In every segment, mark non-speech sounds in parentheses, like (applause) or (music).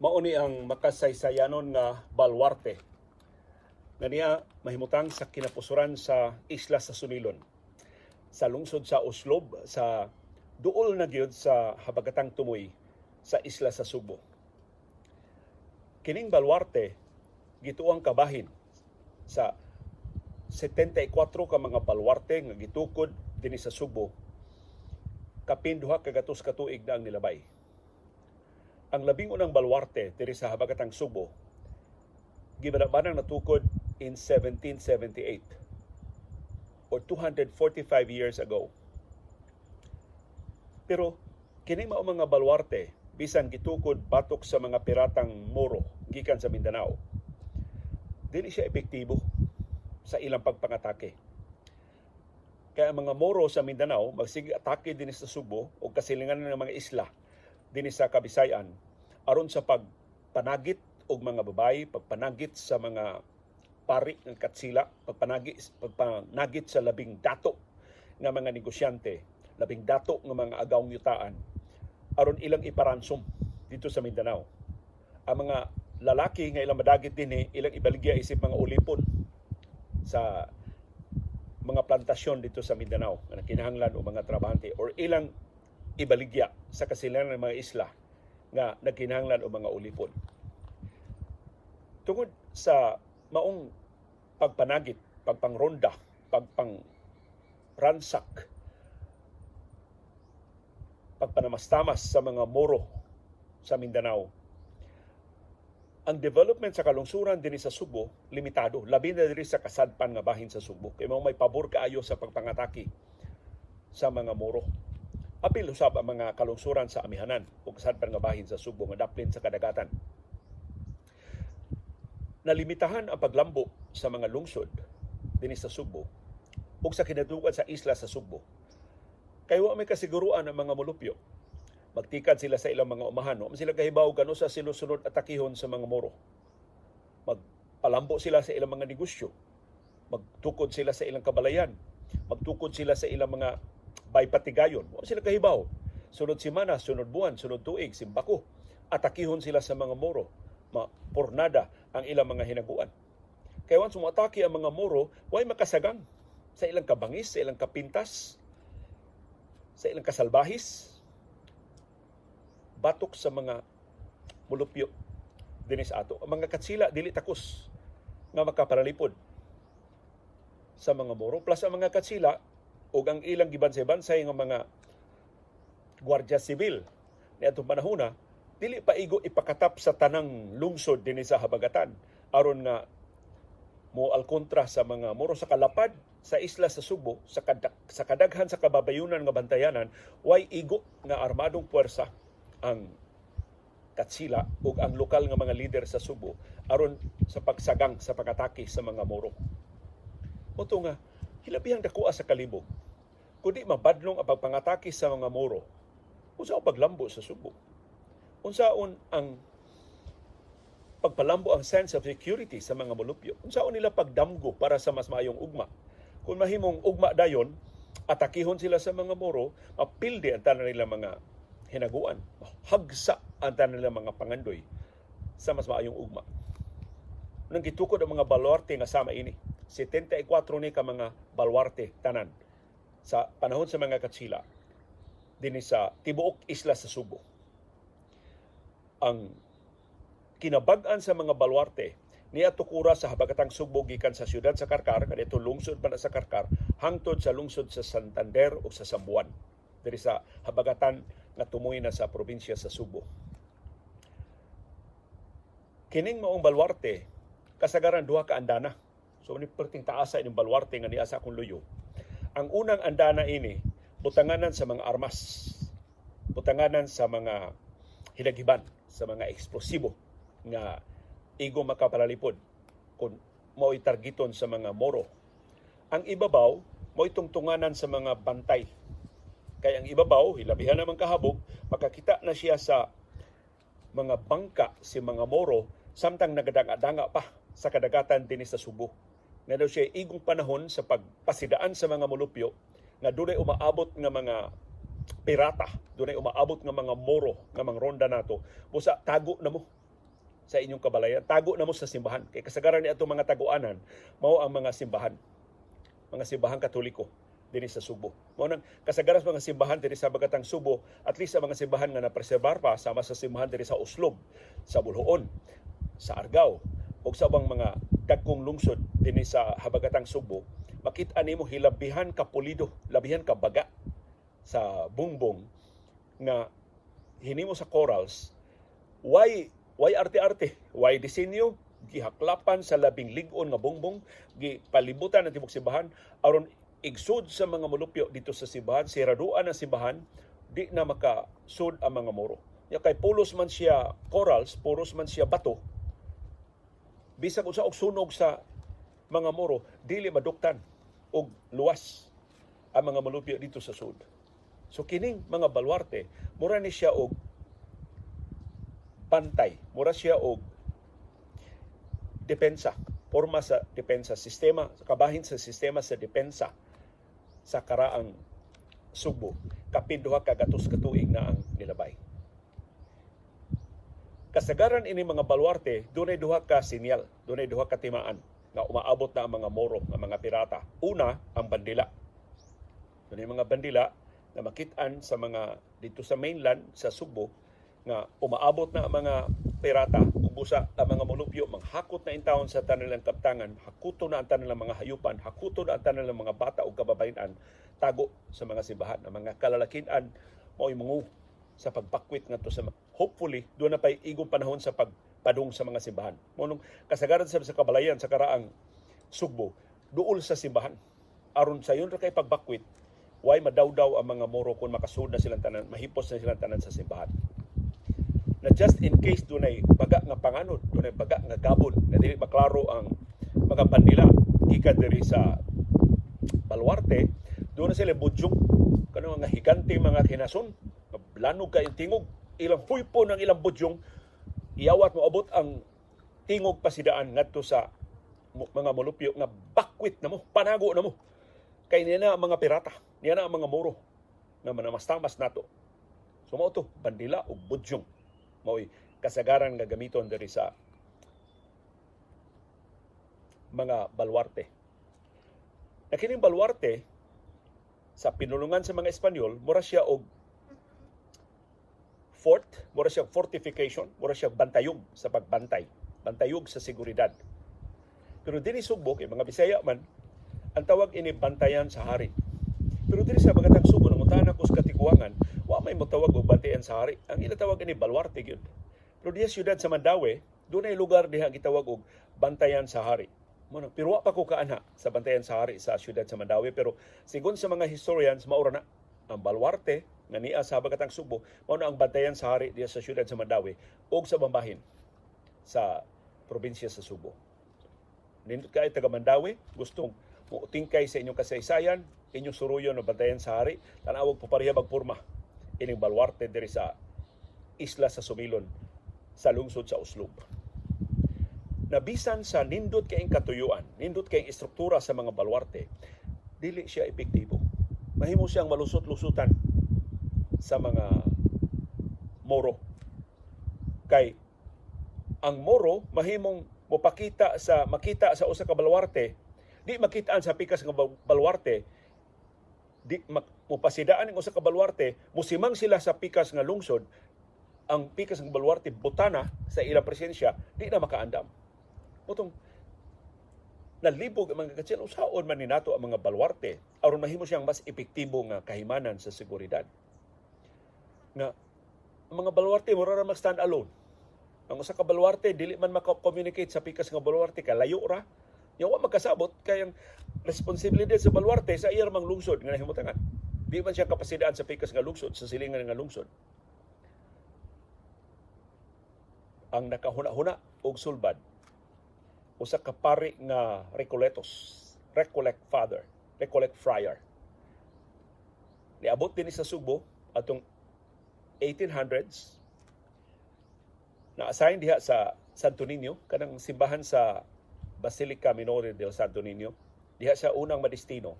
mauni ang makasaysayanon nga balwarte nga niya mahimutang sa kinapusuran sa isla sa Sunilon. Sa lungsod sa Oslob sa duol na gyud sa habagatang tumoy sa isla sa Subo. Kining balwarte gituang kabahin sa 74 ka mga balwarte nga gitukod dinhi sa Subo. Kapin duha ka gatos ka tuig na ang nilabay ang labing unang balwarte diri sa habagatang Subo gibanabanang natukod in 1778 or 245 years ago. Pero kini mao mga balwarte bisan gitukod batok sa mga piratang Moro gikan sa Mindanao. Dili siya epektibo sa ilang pagpangatake. Kaya ang mga Moro sa Mindanao magsige atake din sa Subo o kasilingan ng mga isla dinhi sa Kabisayan aron sa pagpanagit og mga babayi, pagpanagit sa mga pari ng katsila, pagpanagit, pagpanagit sa labing dato nga mga negosyante, labing dato nga mga agawng yutaan aron ilang iparansom dito sa Mindanao. Ang mga lalaki nga ilang madagit din ilang ibaligya isip mga ulipon sa mga plantasyon dito sa Mindanao nga kinahanglan o mga trabahante or ilang ibaligya sa kasilanan ng mga isla nga nagkinahanglan o mga ulipon. Tungod sa maong pagpanagit, pagpangronda, pagpang ransak, pagpanamastamas sa mga moro sa Mindanao, ang development sa kalungsuran din sa Subo limitado. Labi na diri sa kasadpan nga bahin sa Subo. Kay mao may pabor kaayo sa pagpangatake sa mga moro Apil usab ang mga kalungsuran sa amihanan ug sadpan nga bahin sa Subo nga daplin sa kadagatan. Nalimitahan ang paglambo sa mga lungsod dinhi sa Subo ug sa kinadugan sa isla sa Subo. Kay wa may kasiguruan ang mga molupyo. Magtikad sila sa ilang mga umahan. Wa sila kahibaw kano sa sinusunod atakihon sa mga moro. Magpalambo sila sa ilang mga negosyo. Magtukod sila sa ilang kabalayan. Magtukod sila sa ilang mga by patigayon. Wa sila kahibaw. Sunod simana, sunod buwan, sunod tuig, simbako. Atakihon sila sa mga Moro. Ma pornada ang ilang mga hinaguan. Kaya once atake ang mga Moro, way makasagang sa ilang kabangis, sa ilang kapintas, sa ilang kasalbahis, batok sa mga mulupyo dinis ato. Ang mga katsila dili takos nga makaparalipod sa mga Moro. Plus ang mga katsila, ug ang ilang gibansay-bansay nga mga gwardiya sibil ni atong panahona dili pa igo ipakatap sa tanang lungsod dinhi sa habagatan aron nga mo al kontra sa mga moro sa kalapad sa isla sa Subo sa kadag, sa kadaghan sa kababayunan nga bantayanan way igo nga armadong puwersa ang Katsila ug ang lokal nga mga leader sa Subo aron sa pagsagang sa pag-atake sa mga Moro. Moto nga hilabihang dakuha sa kalibog. Kundi mabadlong ang pagpangatake sa mga Moro, unsa ang paglambo sa Subo? Unsaon ang pagpalambo ang sense of security sa mga molupyo? Unsaon nila pagdamgo para sa mas maayong ugma? Kung mahimong ugma dayon, atakihon sila sa mga Moro, mapildi ang tanan nila mga hinaguan, hagsa ang tanan nila mga pangandoy sa mas maayong ugma. Nang gitukod ang mga balwarte nga sama ini, 74 ni ka mga balwarte tanan sa panahon sa mga katsila dinhi sa tibuok isla sa Subo. Ang kinabag-an sa mga balwarte niya tukura sa habagatang Subo gikan sa siyudad sa Karkar kadto lungsod pa na sa Karkar hangtod sa lungsod sa Santander o sa Sambuan diri sa habagatan nga tumoy na sa probinsya sa Subo. Kining maong balwarte kasagaran duha ka andana So ni perting taasa ining balwarte nga niya sa akong luyo. Ang unang andana ini butanganan sa mga armas. Butanganan sa mga hilagiban, sa mga eksplosibo nga igo makapalalipod kung mo targeton sa mga moro. Ang ibabaw mo tungtunganan sa mga bantay. Kaya ang ibabaw, hilabihan naman kahabog, makakita na siya sa mga bangka si mga moro samtang nagadanga-danga pa sa kadagatan din sa Subo nga daw siya igong panahon sa pagpasidaan sa mga molupyo nga dunay umaabot nga mga pirata, dunay umaabot nga mga moro nga mga ronda nato, busa tago na mo sa inyong kabalayan. Tago na mo sa simbahan. Kay kasagaran ni mga taguanan, mao ang mga simbahan. Mga simbahan katoliko dinhi sa Subo. Mao nang kasagaran sa mga simbahan dinhi sa Bagatang Subo, at least sa mga simbahan nga napreserbar pa sama sa simbahan dinhi sa Uslob, sa Bulhoon, sa Argao, ug sa ubang mga dagkong lungsod dinhi sa Habagatang Subo, makita nimo hilabihan ka pulido, labihan ka baga sa bungbong nga hinimo sa corals. Why why arte-arte? Why disenyo? Gihaklapan sa labing lig-on nga bongbong gipalibutan ang tibok simbahan. Aron igsud sa mga mulupyo dito sa simbahan siraduan ang simbahan di na makasud ang mga moro. Ya kay pulos man siya corals pulos man siya bato bisag usa og sunog sa mga moro dili maduktan og luwas ang mga mulupyo dito sa sud So kining mga baluarte, mura ni siya og bantay, mura siya og depensa, forma sa depensa, sistema, kabahin sa sistema sa depensa sa karaang Subo. Kapin duha katuig na ang nilabay. Kasagaran ini mga baluarte, dunay duha ka sinyal, dunay duha ka timaan nga umaabot na ang mga moro, nga mga pirata. Una, ang bandila. Dunay mga bandila na makitaan sa mga dito sa mainland sa Subo nga umaabot na ang mga pirata ubusa ang mga mulupyo manghakot na intawon sa tanilang kaptangan hakuto na ang tanilang mga hayupan hakuto na ang tanilang mga bata o kababayan tago sa mga simbahan ang mga kalalakinan mao'y mungu sa pagpakwit ngadto sa hopefully doon na pay igong panahon sa pagpadung sa mga simbahan. Mo nung kasagaran sa sa kabalayan sa karaang Sugbo duol sa simbahan. Aron sa yun ra kay pagbakwit Why madawdaw ang mga Moro kung makasud na silang tanan, mahipos na silang tanan sa simbahan. Na just in case dunay baga nga panganod, dunay baga nga gabon, na dili maklaro ang mga bandila gikan diri sa Baluarte, doon na sila budyong kanang mga higante mga kinason, blanog kay tingog, ilang puypo ng ilang budyong, iyawat mo abot ang tingog pasidaan ngadto sa mga molupyo nga bakwit na mo, panago na mo. Kay niya na ang mga pirata Niya na ang mga muro na manamastamas nato. So mao to, bandila o budyong. Mao'y kasagaran nga gamiton diri sa mga balwarte. Na kining balwarte sa pinulungan sa mga Espanyol, mura siya og fort, mura siya fortification, mura siya bantayog sa pagbantay, bantayog sa seguridad. Pero dini subok, mga Bisaya man, ang tawag ini bantayan sa hari. Pero diri sa Bagatang Subo, nangutahan ako sa katikuangan, wa may motawag og bantayan sa hari. Ang ilatawag ni Balwarte gyud. Pero diya siyudad sa Mandawi, doon ay lugar diha gitawag og bantayan sa hari. Muna, pero pa ko kaana sa bantayan sa hari sa siyudad sa Mandawi. Pero sigon sa mga historians, maura na ang Balwarte nga niya sa Bagatang Subo, mao na ang bantayan sa hari diya sa siyudad sa Mandawi ug sa bambahin sa probinsya sa Subo. Nindot kay taga Mandawi, gustong mo tingkay sa inyong kasaysayan, inyong suruyon no bantayan sa hari tanawag po pareha magpurma ining balwarte diri sa isla sa Sumilon sa lungsod sa Uslob. Nabisan sa nindot kay katuyuan, nindot kay istruktura sa mga balwarte, dili siya epektibo. Mahimo siyang malusot-lusutan sa mga moro. Kay ang moro mahimong mopakita sa makita sa usa ka balwarte, di makitaan sa pikas nga balwarte di mupasidaan ng usa ka baluarte musimang sila sa pikas nga lungsod ang pikas ng baluarte butana sa ilang presensya di na makaandam. Utong nalibog ang mga katsyan usaon man ni nato ang mga baluarte? Aron mahimo siyang mas epektibo nga kahimanan sa seguridad nga ang mga baluarte mura ra mag stand alone ang usa ka baluarte dili man maka-communicate sa pikas nga baluarte ka layo ra Yawa magkasabot kayang responsibilidad sa baluarte sa iya mang lungsod nga nahimutangan. Di man siya kapasidaan sa pikas nga lungsod, sa silingan nga lungsod. Ang nakahuna-huna og sulbad usa ka pari nga Recoletos, Recollect Father, Recollect Friar. Niabot din sa Subo atong 1800s na-assign diha sa Santo Niño kanang simbahan sa Basilica Minore del Santo Niño. Diha siya unang madistino.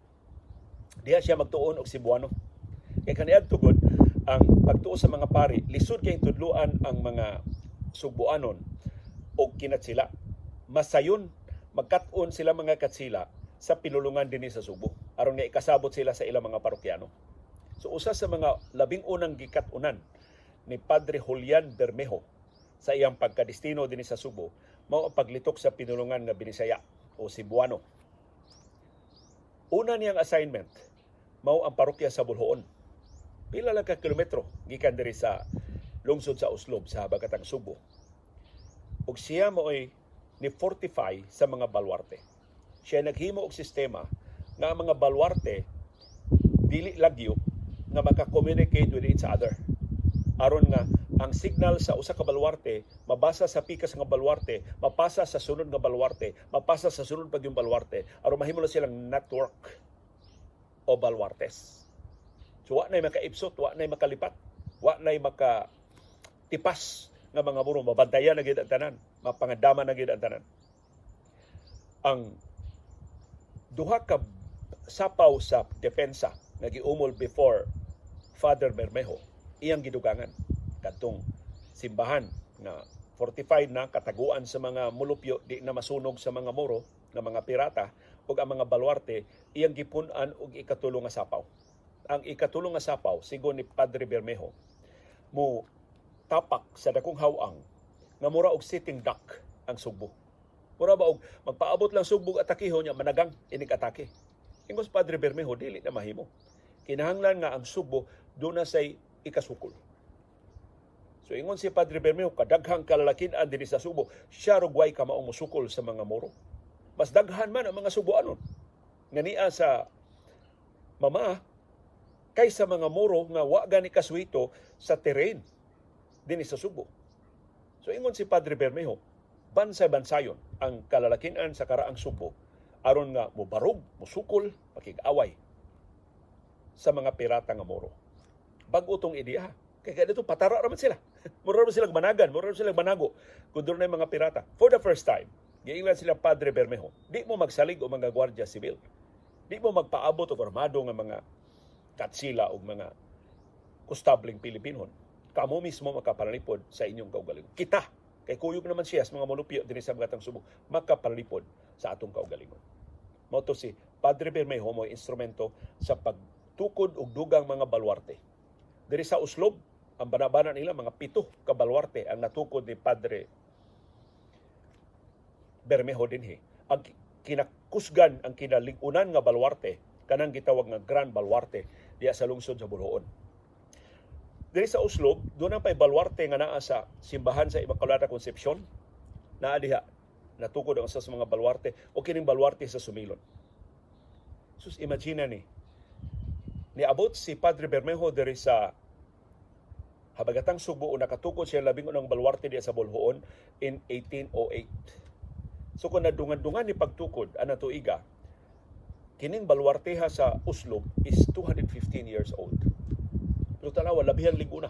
Diha siya magtuon og Cebuano. Kay kaniad tugod ang pagtuo sa mga pari, lisod kay tudluan ang mga Subuanon og kinatsila. Masayon magkat-on sila mga katsila sa pinulungan dinhi sa Subo aron nga ikasabot sila sa ilang mga parokyano. So usa sa mga labing unang gikat-unan ni Padre Julian Bermejo sa iyang pagkadestino dinhi sa Subo mao ang paglitok sa pinulungan nga Binisaya o Cebuano. Una niyang assignment mao ang parokya sa Bulhoon. Pila lang ka kilometro gikan diri sa lungsod sa Uslob sa habagatang Subo. Ug siya mo ay ni fortify sa mga baluarte. Siya naghimo og sistema nga ang mga baluarte dili lagyo nga maka-communicate with each other. Aron nga ang signal sa usa ka baluarte mabasa sa pikas nga baluarte, mapasa sa sunod nga baluarte, mapasa sa sunod pag yung baluarte aron mahimo silang network o baluartes. So wa nay makaipsot, wa nay makalipat, wa nay maka tipas nga mga muro mabantayan na gid ang tanan, mapangadaman na gid ang tanan. Ang duha ka sapaw sa depensa nga giumol before Father Bermejo iyang gidugangan kadtong simbahan nga fortified na kataguan sa mga mulupyo di na masunog sa mga muro nga mga pirata ug ang mga baluarte iyang gipun-an og ikatulong nga sapaw. Ang ikatulong nga sapaw sigon ni Padre Bermejo mo tapak sa dakong hawang nga mura og sitting duck ang Sugbo. Mura ba og magpaabot lang Sugbo atakihon niya managang inig atake. Ingos Padre Bermejo dili na mahimo. Kinahanglan nga ang Sugbo do na say ikasukol. So ingon si Padre Bermejo kadaghang kalalakin-an dinhi sa Subo, siya rugway ka maong musukol sa mga moro. Mas daghan man ang mga Suboanon. Nga niya sa mama kaysa mga moro nga wa gani kaswito sa terrain dinhi sa Subo. So ingon si Padre Bermejo, bansay-bansayon ang kalalakinan sa karaang Subo aron nga mobarog, musukol, pakig-away sa mga pirata nga moro. Bag-o tong ideya. Kaya kaya dito, patara raman sila. (laughs) Mura raman silang managan, mura raman silang manago. Kung doon na mga pirata. For the first time, giinglan sila Padre Bermejo. Di mo magsalig o mga gwardiya sibil. Di mo magpaabot o armado nga mga katsila o mga kustabling Pilipinon. Kamo mismo makapanalipod sa inyong kaugalingon. Kita, kay kuyog naman siya sa mga monopio din sa mga subo, makapanalipod sa atong kaugalingon. Moto si Padre Bermejo mo instrumento sa pagtukod og dugang mga baluarte. Diri sa Uslob, ang banabanan nila mga pito ka baluarte ang natukod ni Padre Bermejo dinhi. Ang kinakusgan ang kinaligunan nga baluarte kanang gitawag nga Grand Baluarte diya sa lungsod sa Buluon. Diri sa Uslob, doon ang pay baluarte nga naa sa simbahan sa Immaculada Concepcion. Naa diha natukod ang sa mga baluarte o kining baluarte sa Sumilon. Sus imagine ni niabot si Padre Bermejo diri sa Habagatang Subo o nakatukod siya labing unang baluarte diya sa Bolhoon in 1808. So kung nadungan-dungan ni pagtukod ana tuiga, kining baluarteha sa Uslob is 215 years old. Pero tanawa labihang linggo na.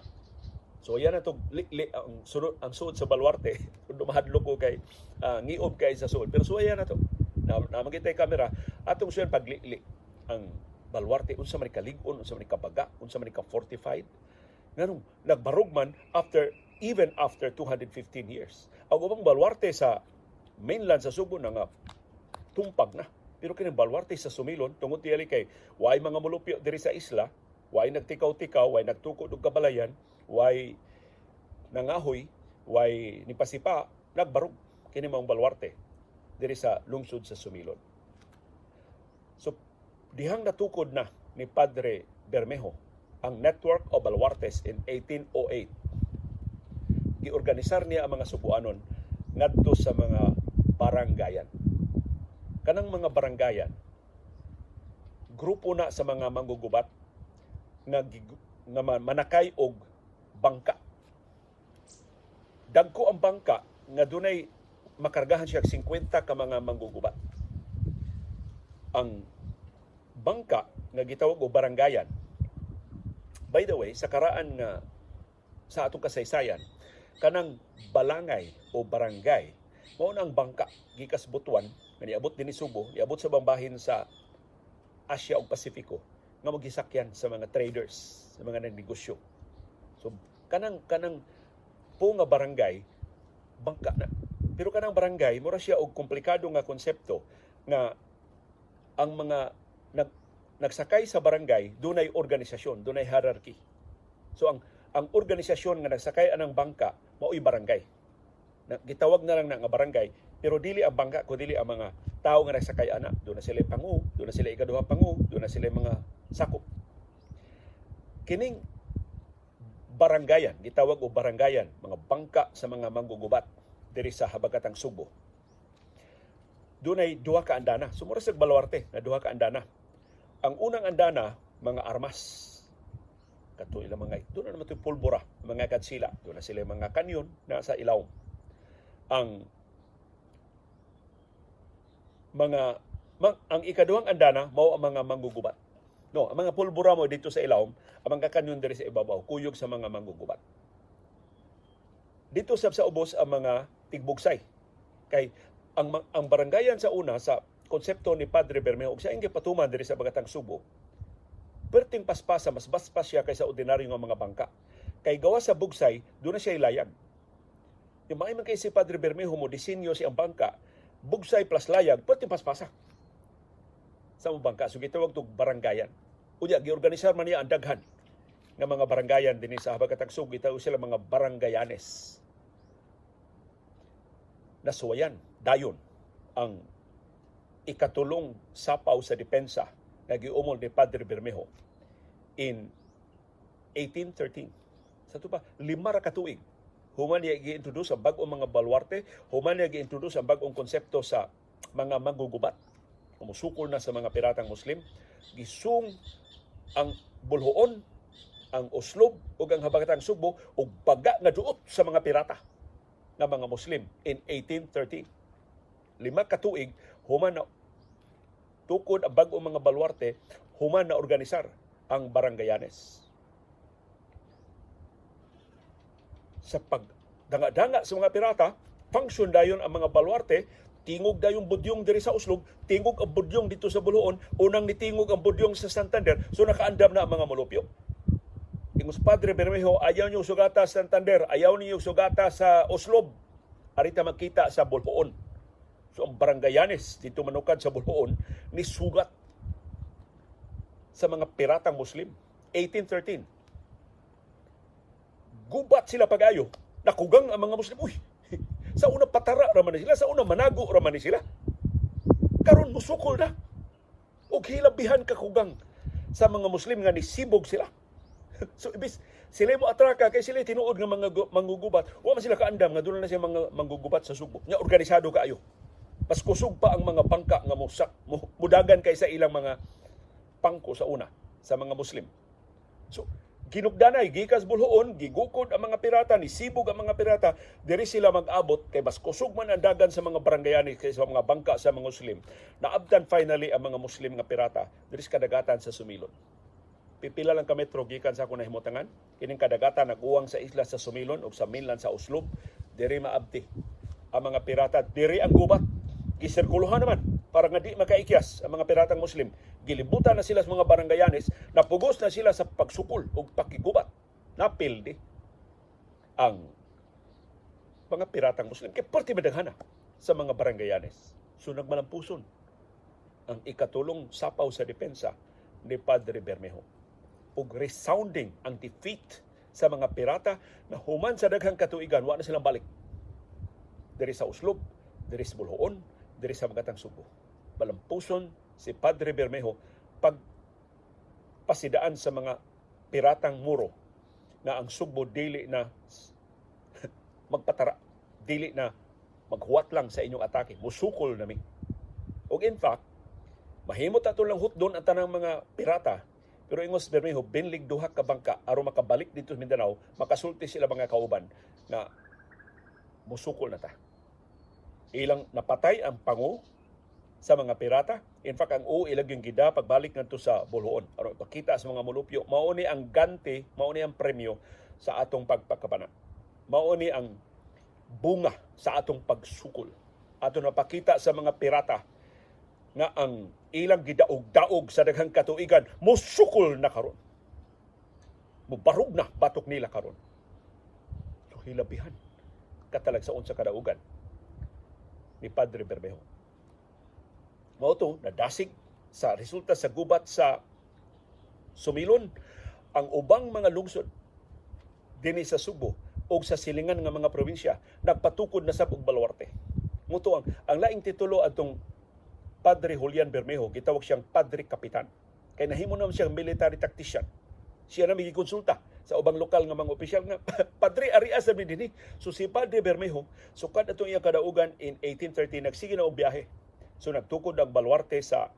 So yan na to li, li, ang sunod ang suod sa baluarte. (laughs) Dumahadlo ko kay uh, ngiob kay sa suod. Pero suwaya na to. Na, namagitay kamera atong suyan pagli ang baluarte unsa man kalig-on, unsa man kabaga, unsa man ka fortified nganong nagbarog man after even after 215 years. Ang ubang baluarte sa mainland sa Subo na nga tumpag na. Pero kining baluarte sa Sumilon tungod tiyali kay way mga mulupyo diri sa isla, way nagtikaw-tikaw, way nagtukod og kabalayan, way nangahoy, way ni pasipa, nagbarog kini mga baluarte diri sa lungsod sa Sumilon. Dihang natukod na ni Padre Bermejo ang Network of Baluartes in 1808. Giorganisar niya ang mga Subuanon ngadto sa mga barangayan. Kanang mga barangayan, grupo na sa mga manggugubat nga, nga manakay og bangka. Dagko ang bangka nga dunay makargahan siya 50 ka mga manggugubat. Ang bangka nga gitawag og barangayan By the way, sa karaan nga sa atong kasaysayan, kanang balangay o barangay, mao ang bangka gikas Butuan nga niabot dinhi Subo, niabot sa bambahin sa Asia ug Pasifiko nga magisakyan sa mga traders, sa mga nagnegosyo. So kanang kanang po nga barangay bangka na. Pero kanang barangay, mura siya og komplikado nga konsepto nga ang mga nagsakay sa barangay dunay organisasyon, dunay hierarchy. So ang ang organisasyon nga nagsakay anang bangka mao'y barangay. Na, gitawag na lang na nga barangay pero dili ang bangka ko dili ang mga tao nga nagsakay ana. Doon na sila pangu, doon na sila ikaduha pangu, doon na sila mga sakop. Kining barangayan, gitawag og barangayan, mga bangka sa mga manggugubat diri sa habagatang Subo. Dunay duha ka andana. Sumura sa Baluarte na duha ka andana. Ang unang andana, mga armas. Kato ilang mga doon na naman ito pulbura, mga kadsila. Doon na sila mga kanyon na sa ilaw. Ang mga mang, ang ikaduhang andana mao ang mga manggugubat. No, ang mga pulbura mo dito sa ilawom, ang mga kanyon diri sa ibabaw, kuyog sa mga manggugubat. Dito sa sa ubos ang mga tigbugsay. Kay ang ang barangayan sa una sa konsepto ni Padre Bermejo sa ingi patuman diri sa Bagatang Subo. Perting paspasa mas baspas siya kaysa ordinaryo nga mga bangka. Kay gawa sa bugsay, doon na siya ilayag. Yung mga kay si Padre Bermejo mo disenyo siyang bangka, bugsay plus layag, perting paspasa sa mga bangka. So gitawag to barangayan. Unya, giorganisar man niya ang daghan ng mga barangayan din sa Habagatang Sug. Gitawag sila mga barangayanes. Nasuwayan, dayon, ang ikatulong sapaw sa depensa na giumol ni Padre Bermejo in 1813. Sa ito pa, lima ra katuig. Human niya gi-introduce ang bagong mga baluarte, human niya gi-introduce ang bagong konsepto sa mga manggugubat umusukol na sa mga piratang Muslim, gisung ang bulhoon, ang uslob ug ang habagatang Subo ug baga nga duot sa mga pirata nga mga Muslim in 1813. Lima ka tuig human na tukod ang bag-o mga baluarte human na organisar ang barangayanes. Sa pagdanga-danga sa mga pirata, function dayon ang mga baluarte tingog dayong budyong diri sa Uslog, tingog ang budyong dito sa Buluon, unang nitingog ang budyong sa Santander, so nakaandam na ang mga mulupyo. Ingos Padre Bermejo, ayaw niyo sugata sa Santander, ayaw niyo sugata sa Oslob. Arita magkita sa Buluon. So ang barangayanes dito manukad sa Buluon ni sugat sa mga piratang Muslim. 1813. Gubat sila pag-ayo. Nakugang ang mga Muslim. Uy, (laughs) sa una patara raman sila, sa una manago raman sila. Karon musukol na. Og hilabihan kakugang sa mga Muslim nga nisibog sila. (laughs) so ibis sila mo atraka kay sila tinuod nga mga manggugubat. Wa man sila kaandam nga doon na siya mga manggugubat sa Subo. Nga organisado kaayo. Mas pa ang mga bangka nga musak, mudagan kay sa ilang mga pangko sa una sa mga Muslim. So, ginugdanay gikas bulhoon gigukod ang mga pirata ni sibog ang mga pirata diri sila mag-abot kay bas kusog man ang dagan sa mga barangayani kay sa mga bangka sa mga Muslim. Naabdan finally ang mga Muslim nga pirata diri sa kadagatan sa Sumilon. Pipila lang ka metro gikan sa ako nahimutangan. Kining kadagatan naguwang sa isla sa Sumilon ug sa mainland sa Oslob diri maabti ang mga pirata. Diri ang gubat gisirkuluhan naman para nga di makaikyas ang mga piratang Muslim. Gilibutan na sila sa mga barangayanes, napugos na sila sa pagsukol o pakigubat. Napildi ang mga piratang Muslim. Kaya parte madaghana sa mga barangayanes. So nagmalampuson ang ikatulong sapaw sa depensa ni Padre Bermejo. Ug resounding ang defeat sa mga pirata na human sa daghang katuigan, wa na silang balik. Diri sa Uslob, diri sa Bulhoon, diri sa Magatang Subo. Balampuson si Padre Bermejo pag pasidaan sa mga piratang muro na ang Subo dili na (laughs) magpatara, dili na maghuwat lang sa inyong atake. Musukol nami. O in fact, mahimot ato lang hutdon ang tanang mga pirata pero ingos Bermejo, binlig duha ka bangka aron makabalik dito sa Mindanao, makasulti sila mga kauban na musukol na ta ilang napatay ang pango sa mga pirata. In fact, ang U ilag yung gida pagbalik ngadto sa Buluon. Aron ipakita sa mga mulupyo, mao ni ang ganti, mao ni ang premyo sa atong pagpakabana. Mao ni ang bunga sa atong pagsukol. Ato napakita sa mga pirata nga ang ilang gidaog-daog sa daghang katuigan musukol na karon. Mubarog na batok nila karon. So hilabihan katalag sa unsa kadaugan ni Padre Bermejo. Mao to nadasig sa resulta sa gubat sa sumilon ang ubang mga lungsod dinhi sa Subo o sa silingan nga mga probinsya nagpatukod na sa og baluarte. Muto ang, ang laing titulo atong Padre Julian Bermejo, gitawag siyang Padre Kapitan. Kay nahimo naman siyang military tactician. Siya na konsulta sa ubang lokal nga mga opisyal nga (laughs) Padre Arias sa dinhi. So si Padre Bermejo sukad ato iyang kadaugan in 1830 nagsige na og biyahe. So nagtukod ang baluarte sa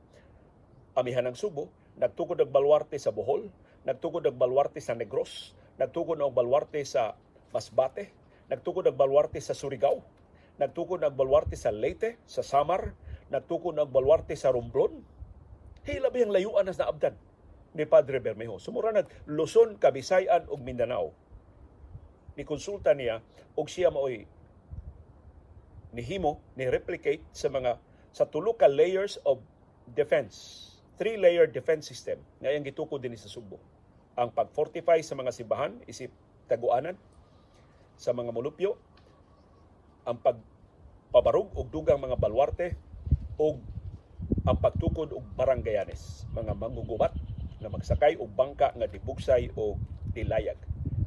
amihan ng Subo, nagtukod ang baluarte sa Bohol, nagtukod ang baluarte sa Negros, nagtukod ang baluarte sa Masbate, nagtukod ang baluarte sa Surigao, nagtukod ang baluarte sa Leyte, sa Samar, nagtukod ang baluarte sa Romblon. Hila ang layuan na naabdan ni Padre Bermejo. Sumura nag Luzon, Kabisayan ug Mindanao. Ni konsulta niya og siya maoy nihimo ni replicate sa mga sa tulo ka layers of defense. Three layer defense system nga yang gitukod din sa Subo. Ang pag-fortify sa mga simbahan isip taguanan sa mga mulupyo, ang pagpabarog og dugang mga balwarte og ang pagtukod og baranggayanes, mga manggugubat na magsakay og bangka nga dibugsay o dilayag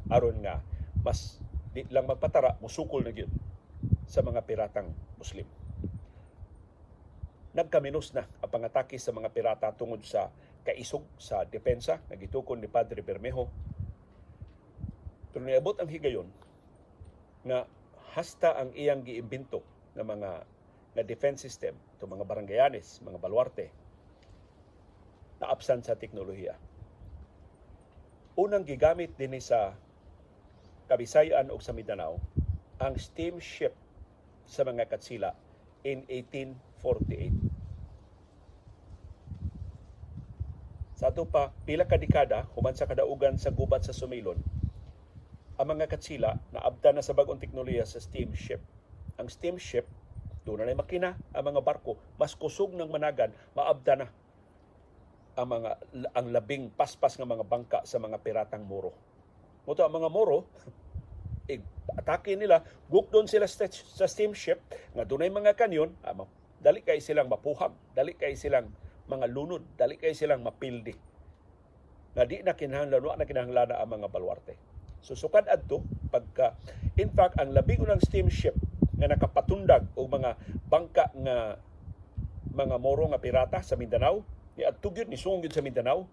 aron nga mas di lang magpatara musukol na gyud sa mga piratang Muslim. Nagkaminos na ang pangatake sa mga pirata tungod sa kaisog sa depensa nga gitukon ni Padre Bermejo. Pero niabot ang higayon nga hasta ang iyang giimbento ng mga na defense system, to mga baranggayanes, mga baluarte, na absent sa teknolohiya. Unang gigamit din sa Kabisayan o sa Mindanao ang steamship sa mga katsila in 1848. Sa ato pa, pila ka dekada, human sa kadaugan sa gubat sa Sumilon, ang mga katsila na abda na sa bagong teknolohiya sa steamship. Ang steamship, doon na makina, ang mga barko, mas kusog ng managan, maabda na ang mga ang labing paspas nga mga bangka sa mga piratang Moro. Moto ang mga Moro (laughs) atake nila, gukdon sila sa, steamship nga dunay mga kanyon, ah, dali kay silang mapuhag, dali kay silang mga lunod, dali kay silang mapildi. Nga di na kinahanglan, na kinahanglan ang mga balwarte. So sukad adto pagka in fact ang labing unang steamship nga nakapatundag og mga bangka nga mga moro nga pirata sa Mindanao ni adto gyud ni sungod sa Mindanao.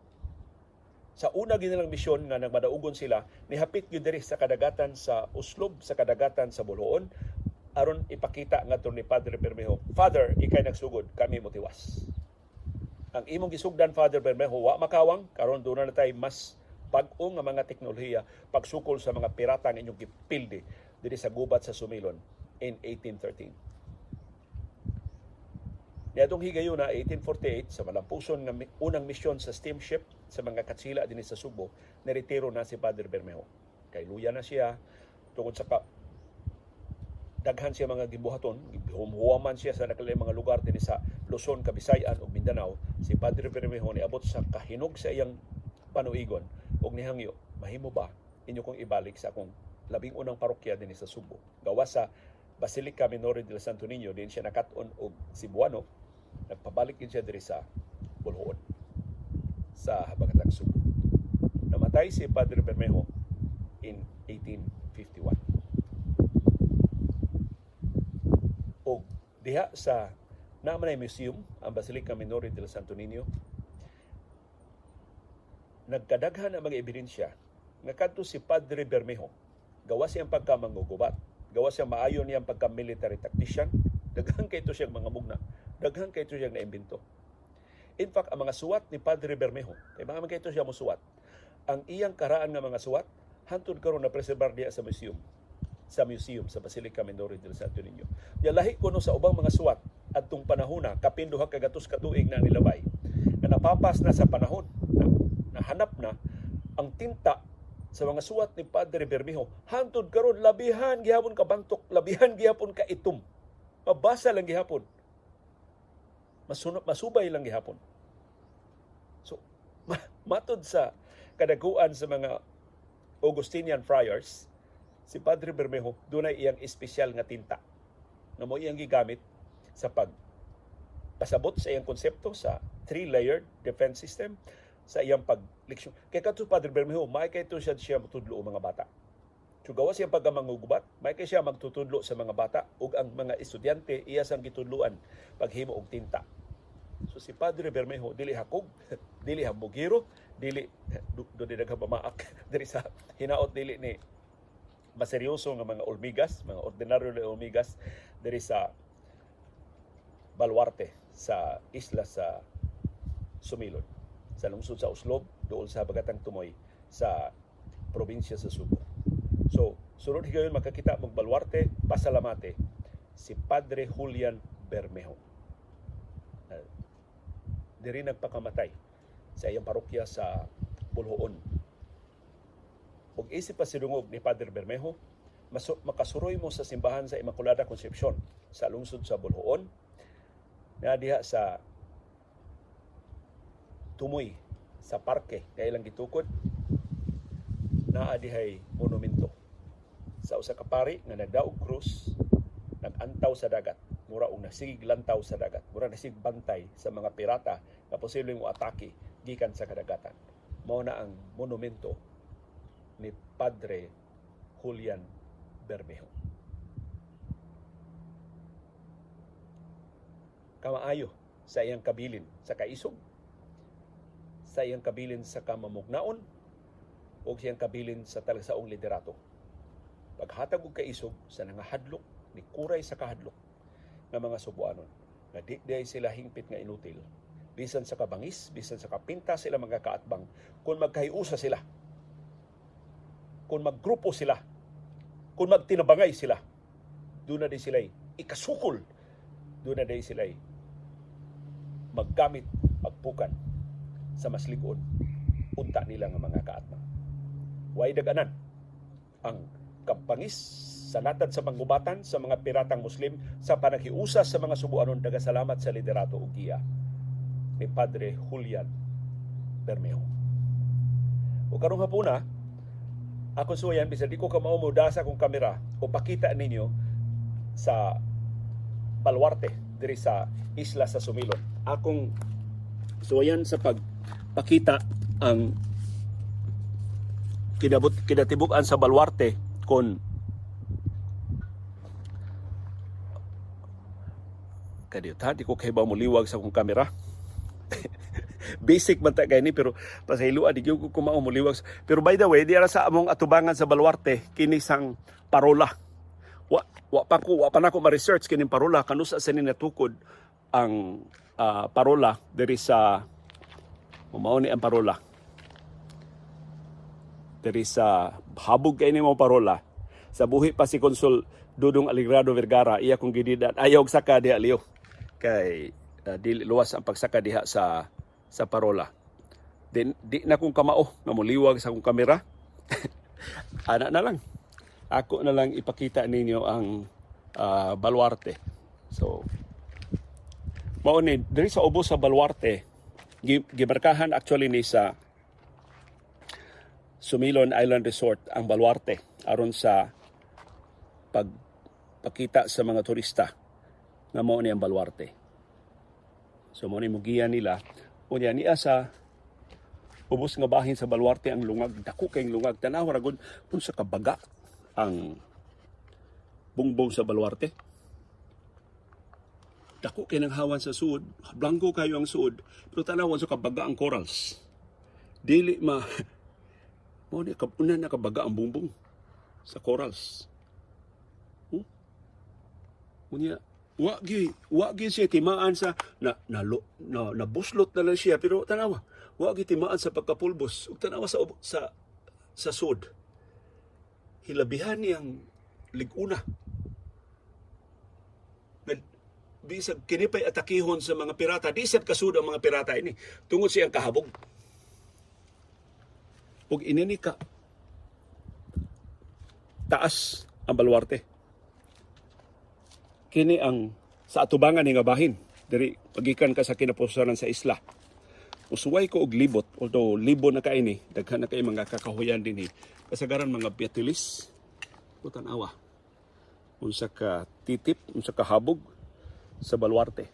Sa una ginilang misyon nga nagmadaugon sila nihapit gyud diri sa kadagatan sa Uslob sa kadagatan sa Buluon aron ipakita nga ni Padre Bermejo Father ikay nagsugod kami motiwas ang imong gisugdan Father Bermejo wa makawang karon doon na tay mas bag-o nga mga teknolohiya pagsukol sa mga pirata nga inyong gipildi diri sa gubat sa Sumilon in 1813 Niadtong higayon na 1848 sa malampuson nga unang misyon sa steamship sa mga katsila din sa Subo, niretiro na si Padre Bermejo. Kay luya na siya tungod sa daghan siya mga gibuhaton, humuhuaman siya sa nakalay mga lugar din sa Luzon, Kabisayan ug Mindanao. Si Padre Bermejo ni abot sa kahinog sa iyang panuigon ug nihangyo, mahimo ba inyo kong ibalik sa akong labing unang parokya din sa Subo. Gawa sa Basilica Minore del Santo Niño din siya nakaton og Cebuano nagpabalik din siya diri sa Bulhoon sa Habagatang Subo. Namatay si Padre Bermejo in 1851. O diha sa naman museum ang Basilica Minore del Santo Niño nagkadaghan ang mga ebidensya nga kadto si Padre Bermejo gawa siyang pagkamangugubat gawa siyang maayon niyang pagka military tactician daghan kay ito siyang mga mugna daghan kay ito siyang naimbento. In fact, ang mga suwat ni Padre Bermejo, kay mga kay ito siya mo suwat, ang iyang karaan nga mga suwat, hantod karon na preserbar diya sa museum sa museum sa Basilica Minore del Santo Niño. Ya lahi kuno sa ubang mga suwat adtong panahona kapin duha ka gatos ka tuig na nilabay na napapas na sa panahon na nahanap na ang tinta sa mga suwat ni Padre Bermejo hantod karon labihan gihapon ka bangtok labihan gihapon ka itom mabasa lang gihapon masunod masubay lang gihapon. So (laughs) matod sa kadaguan sa mga Augustinian friars, si Padre Bermejo dunay iyang espesyal nga tinta nga mo iyang gigamit sa pag pasabot sa iyang konsepto sa three-layered defense system sa iyang pagliksyon. Kaya kadto Padre Bermejo, may kay to siya siya matudlo mga bata. So gawa siya pagkamangugubat, may kay siya magtutudlo sa mga bata ug ang mga estudyante iya sang gitudluan paghimo og tinta. So si Padre Bermejo dili hakog, (laughs) dili hambugiro, dili (laughs) do, do di naghabamaak (laughs) diri sa hinaot dili ni maseryoso nga mga olmigas, mga ordinaryo na olmigas diri sa Baluarte sa isla sa Sumilon sa lungsod sa Uslob doon sa Bagatang Tumoy sa probinsya sa Subo. So, sunod higayon makakita mong Baluarte, Pasalamate, si Padre Julian Bermejo. Uh, diri nagpakamatay sa iyang parokya sa Bulhoon. Ug isip pa sidungog ni Padre Bermejo, maso, makasuroy mo sa simbahan sa Immaculada Concepcion sa lungsod sa Bulhoon na diha sa tumoy sa parke kay ilang gitukod naa dihay monumento sa usa ka pari nga nagdaog krus nagantaw sa dagat. Mura og nasigig lantaw sa dagat. Mura nasig bantay sa mga pirata nga posibleng mo atake gikan sa kadagatan. Mao na ang monumento ni Padre Julian Bermejo. Kamaayo sa iyang kabilin sa kaisog, sa iyang kabilin sa kamamugnaon, o siyang kabilin sa talagsaong liderato. Paghatag og kaisog sa nangahadlok ni kuray sa kahadlok ng mga subuanon nga di day sila hingpit nga inutil bisan sa kabangis, bisan sa kapinta sila mga kaatbang kung magkahiusa sila kung maggrupo sila kung magtinabangay sila doon na di sila ikasukol doon na di sila maggamit pagpukan sa mas unta nila nga mga kaatma. Way daganan ang kampangis sa natad sa manggubatan sa mga piratang Muslim sa panaghiusa sa mga subuanon salamat sa liderato ug giya ni Padre Julian Bermejo. O karong hapuna, ako suyan bisan di ko ka mao sa akong kamera o pakita ninyo sa Baluarte diri sa isla sa Sumilon. Akong suyan sa pagpakita ang kinabot kinatibukan sa Baluarte kon kadiyot ha, di ko kay ba mo liwag sa akong kamera. (laughs) Basic man ta ni pero pasayloan di ko kumao mo liwag. Pero by the way, di ara sa among atubangan sa Baluarte kini sang parola wa, wa pa ko wa pa nako ma-research kining parola kanusa sa ni natukod ang uh, parola diri sa mao ni ang parola diri sa habog kay ni mo parola. Sa buhi pa si konsul Dudong Aligrado Vergara iya kong gididan ayaw saka di aliyo kay uh, dili luwas ang pagsaka diha sa sa parola. Di, di na kong kamao nga muliwag sa akong kamera. (laughs) Ana na lang. Ako na lang ipakita ninyo ang uh, baluarte. So, mao ni diri sa ubos sa baluarte, gibarkahan actually ni sa Sumilon Island Resort ang baluarte aron sa pagpakita sa mga turista nga mao ni ang baluarte. So mo ni mugiya nila unya niya sa ubos nga bahin sa baluarte ang lungag dako kay lungag tanaw ra gud sa kabaga ang bungbong sa Baluarte. Dako kay nang hawan sa suod, blanco kayo ang suod, pero tanawan sa kabaga ang corals. Dili ma (laughs) mo ni kapuna na kabaga ang bungbong sa corals. Hmm? Unya, wa gi wa gi siya timaan sa na na, na, na buslot na lang siya pero tanawa wa gi timaan sa pagkapulbos ug tanawa sa sa sa sud hilabihan niyang liguna. Bisag kini pa'y atakihon sa mga pirata. Di kasud ang mga pirata ini. Tungod siyang kahabog. Ug inini ka taas ang baluarte. Kini ang sa atubangan nga bahin diri pagikan ka sa kinapusanan sa isla. Usuway ko og libot, although libo na kaini, daghan na kay mga kakahuyan din kasagaran mga piatulis. Putan awa. Unsa ka titip, unsa ka habog, sa Baluarte.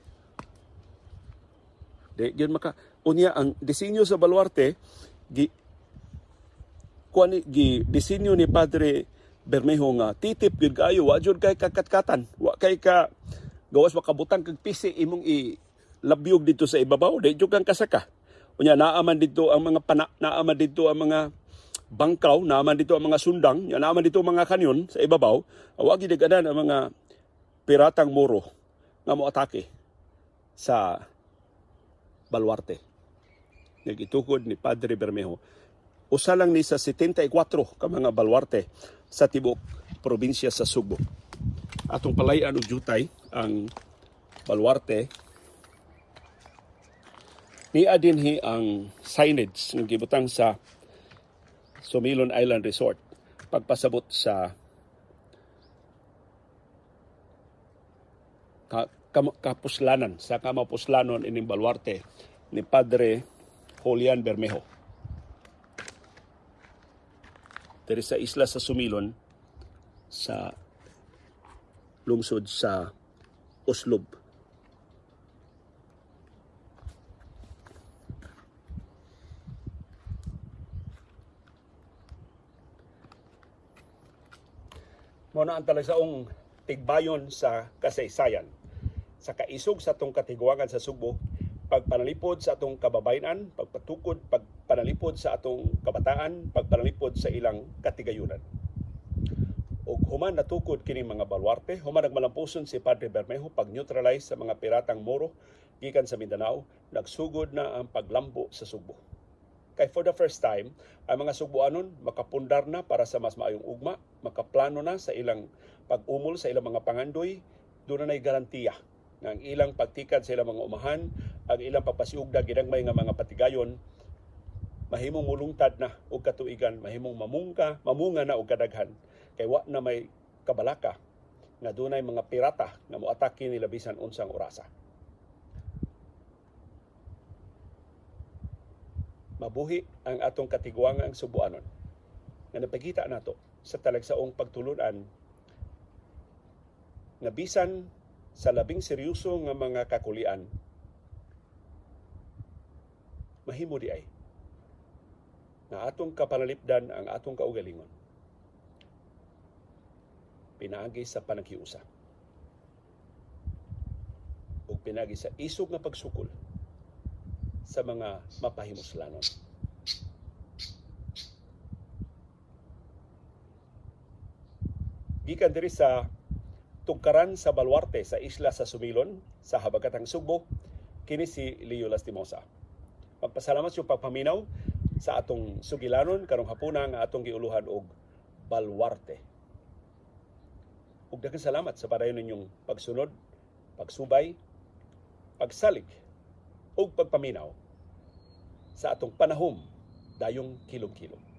Di gyud maka unya ang disenyo sa Baluarte kuan gi disenyo ni Padre Bermejo nga titip gyud kaayo wa jud kay kakatkatan wa kay ka gawas makabutang kag pisi imong i labyog dito sa ibabaw di jud kang kasaka. Unya naaman dito ang mga pana, naaman dito ang mga bangkaw naaman dito ang mga sundang nya naaman dito ang mga kanyon sa ibabaw wa ganahan ang mga piratang moro nga mo atake sa Baluarte. Nagitukod ni Padre Bermejo usa lang ni sa 74 ka mga baluarte sa tibok probinsya sa Subo. Atong palayan og jutay ang baluarte ni dinhi ang signage nga gibutang sa Sumilon Island Resort pagpasabot sa ka, kam- kapuslanan sa kamapuslanon ining baluarte ni Padre Julian Bermejo. Diri sa isla sa Sumilon sa lungsod sa Oslob. Mo na ang talagsaong tigbayon sa kasaysayan. Sa kaisog sa atong katiguangan sa Subo, pagpanalipod sa atong kababayan, pagpatukod, pagpanalipod sa atong kabataan, pagpanalipod sa ilang katigayunan. O human natukod kini mga baluarte, human nagmalampuson si Padre Bermejo pag-neutralize sa mga piratang Moro gikan sa Mindanao, nagsugod na ang paglambo sa Subo. Kay for the first time, ang mga Subuanon makapundar na para sa mas maayong ugma, makaplano na sa ilang pag-umol sa ilang mga pangandoy, doon na garantiya ang ilang pagtikad sa ilang mga umahan, ang ilang pagpasiugda ginagmay nga mga patigayon, mahimong mulungtad na og katuigan, mahimong mamungka, mamunga na og kadaghan. Kay wa na may kabalaka nga dunay mga pirata nga moatake nila bisan unsang orasa. Mabuhi ang atong katiguangang subuanon. Nga napagita nato sa talagsaong pagtulunan nga bisan sa labing seryoso nga mga kakulian mahimo di ay na atong kapanalipdan ang atong kaugalingon pinaagi sa panaghiusa ug pinaagi sa isog nga pagsukol sa mga mapahimuslanon. Gikan diri sa tugkaran sa Baluarte sa isla sa Sumilon sa habagatang Subo kini si Leo Lastimosa. Magpasalamat sa pagpaminaw sa atong sugilanon karong hapuna nga atong giuluhan og Baluarte. Ug daghang salamat sa padayon ninyong pagsunod, pagsubay, pagsalig ug pagpaminaw sa atong panahom dayong kilom-kilom.